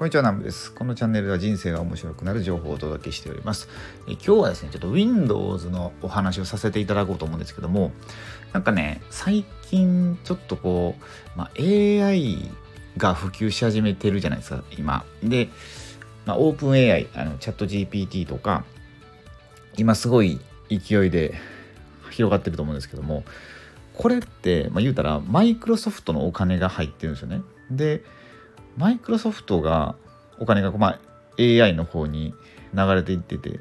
こんにちは、南部です。このチャンネルでは人生が面白くなる情報をお届けしております。え今日はですね、ちょっと Windows のお話をさせていただこうと思うんですけども、なんかね、最近ちょっとこう、まあ、AI が普及し始めてるじゃないですか、今。で、まあ、オープン AI、あのチャット GPT とか、今すごい勢いで広がってると思うんですけども、これって、まあ、言うたら、マイクロソフトのお金が入ってるんですよね。で、マイクロソフトがお金が、まあ、AI の方に流れていってて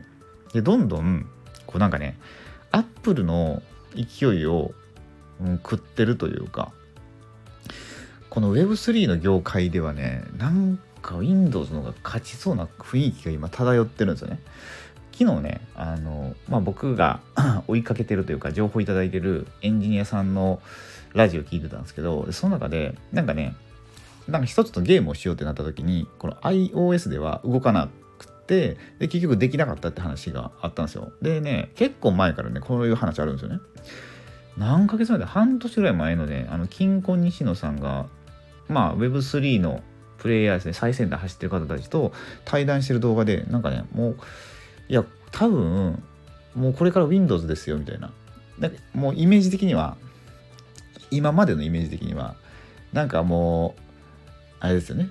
でどんどんこうなんかねアップルの勢いを、うん、食ってるというかこの Web3 の業界ではねなんか Windows の方が勝ちそうな雰囲気が今漂ってるんですよね。昨日ねあの、まあ、僕が 追いかけてるというか情報いただいてるエンジニアさんのラジオ聞いてたんですけどその中でなんかねなんか一つのゲームをしようってなった時にこの iOS では動かなくてで結局できなかったって話があったんですよ。でね結構前からねこういう話あるんですよね。何ヶ月前で半年ぐらい前のねあの金婚西野さんがまあ Web3 のプレイヤーですね最先端走ってる方たちと対談してる動画でなんかねもういや多分もうこれから Windows ですよみたいな。なんかもうイメージ的には今までのイメージ的にはなんかもうあれですよね。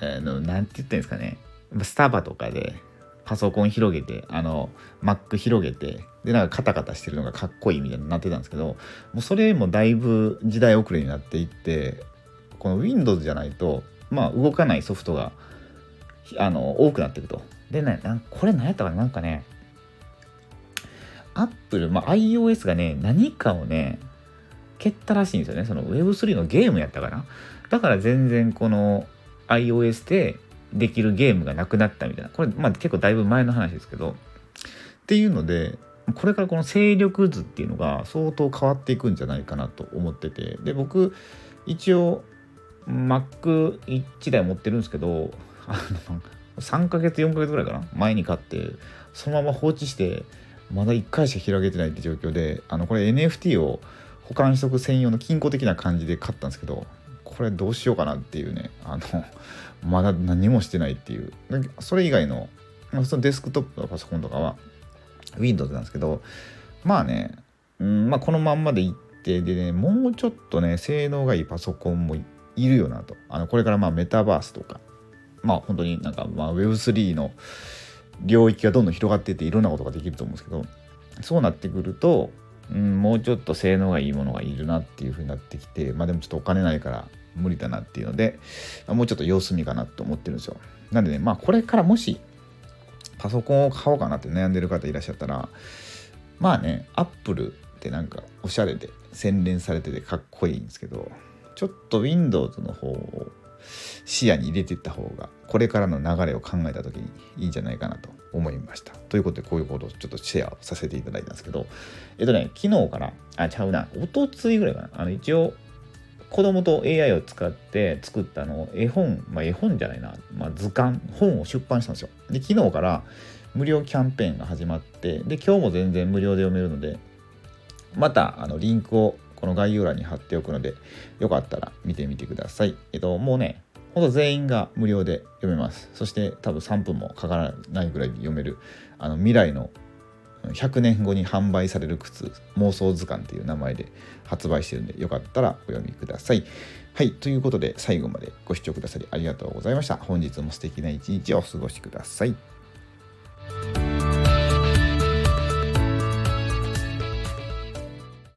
あの、なんて言ったんですかね。スタバとかでパソコン広げて、あの、Mac 広げて、で、なんかカタカタしてるのがかっこいいみたいになってたんですけど、もうそれもだいぶ時代遅れになっていって、この Windows じゃないと、まあ動かないソフトが、あの、多くなっていくと。でね、これ何やったかな？なんかね、Apple、まあ iOS がね、何かをね、蹴ったらしいんですよね。その Web3 のゲームやったかな。だから全然この iOS でできるゲームがなくなったみたいな。これ、まあ結構だいぶ前の話ですけど。っていうので、これからこの勢力図っていうのが相当変わっていくんじゃないかなと思ってて。で、僕、一応 Mac1 台持ってるんですけど、あの、3ヶ月、4ヶ月ぐらいかな前に買って、そのまま放置して、まだ1回しか広げてないって状況で、あの、これ NFT を保管しとく専用の金庫的な感じで買ったんですけどこれどうしようかなっていうねあのまだ何もしてないっていう。それ以外のそのデスクトップのパソコンとかは Windows なんですけどまあね、うんまあ、このまんまでいってでねもうちょっとね性能がいいパソコンもいるよなと。あのこれからまあメタバースとかまあ本当になんかまあ Web3 の領域がどんどん広がっていっていろんなことができると思うんですけどそうなってくるとうん、もうちょっと性能がいいものがいるなっていう風になってきて、まあでもちょっとお金ないから無理だなっていうので、もうちょっと様子見かなと思ってるんですよ。なんでね、まあこれからもしパソコンを買おうかなって悩んでる方いらっしゃったら、まあね、アップルってなんかおしゃれで洗練されててかっこいいんですけど、ちょっと Windows の方を視野に入れていった方がこれからの流れを考えた時にいいんじゃないかなと思いました。ということでこういうことをちょっとシェアさせていただいたんですけどえっとね昨日からあちゃうなおとついぐらいかなあの一応子供と AI を使って作ったのを絵本、まあ、絵本じゃないな、まあ、図鑑本を出版したんですよ。で昨日から無料キャンペーンが始まってで今日も全然無料で読めるのでまたあのリンクをこの概要欄に貼っておくのでよかったら見てみてください。えっともうねほんと全員が無料で読めます。そして多分3分もかからないぐらいに読めるあの未来の100年後に販売される靴妄想図鑑っていう名前で発売してるんでよかったらお読みください。はい、ということで最後までご視聴くださりありがとうございました。本日も素敵な一日をお過ごしください。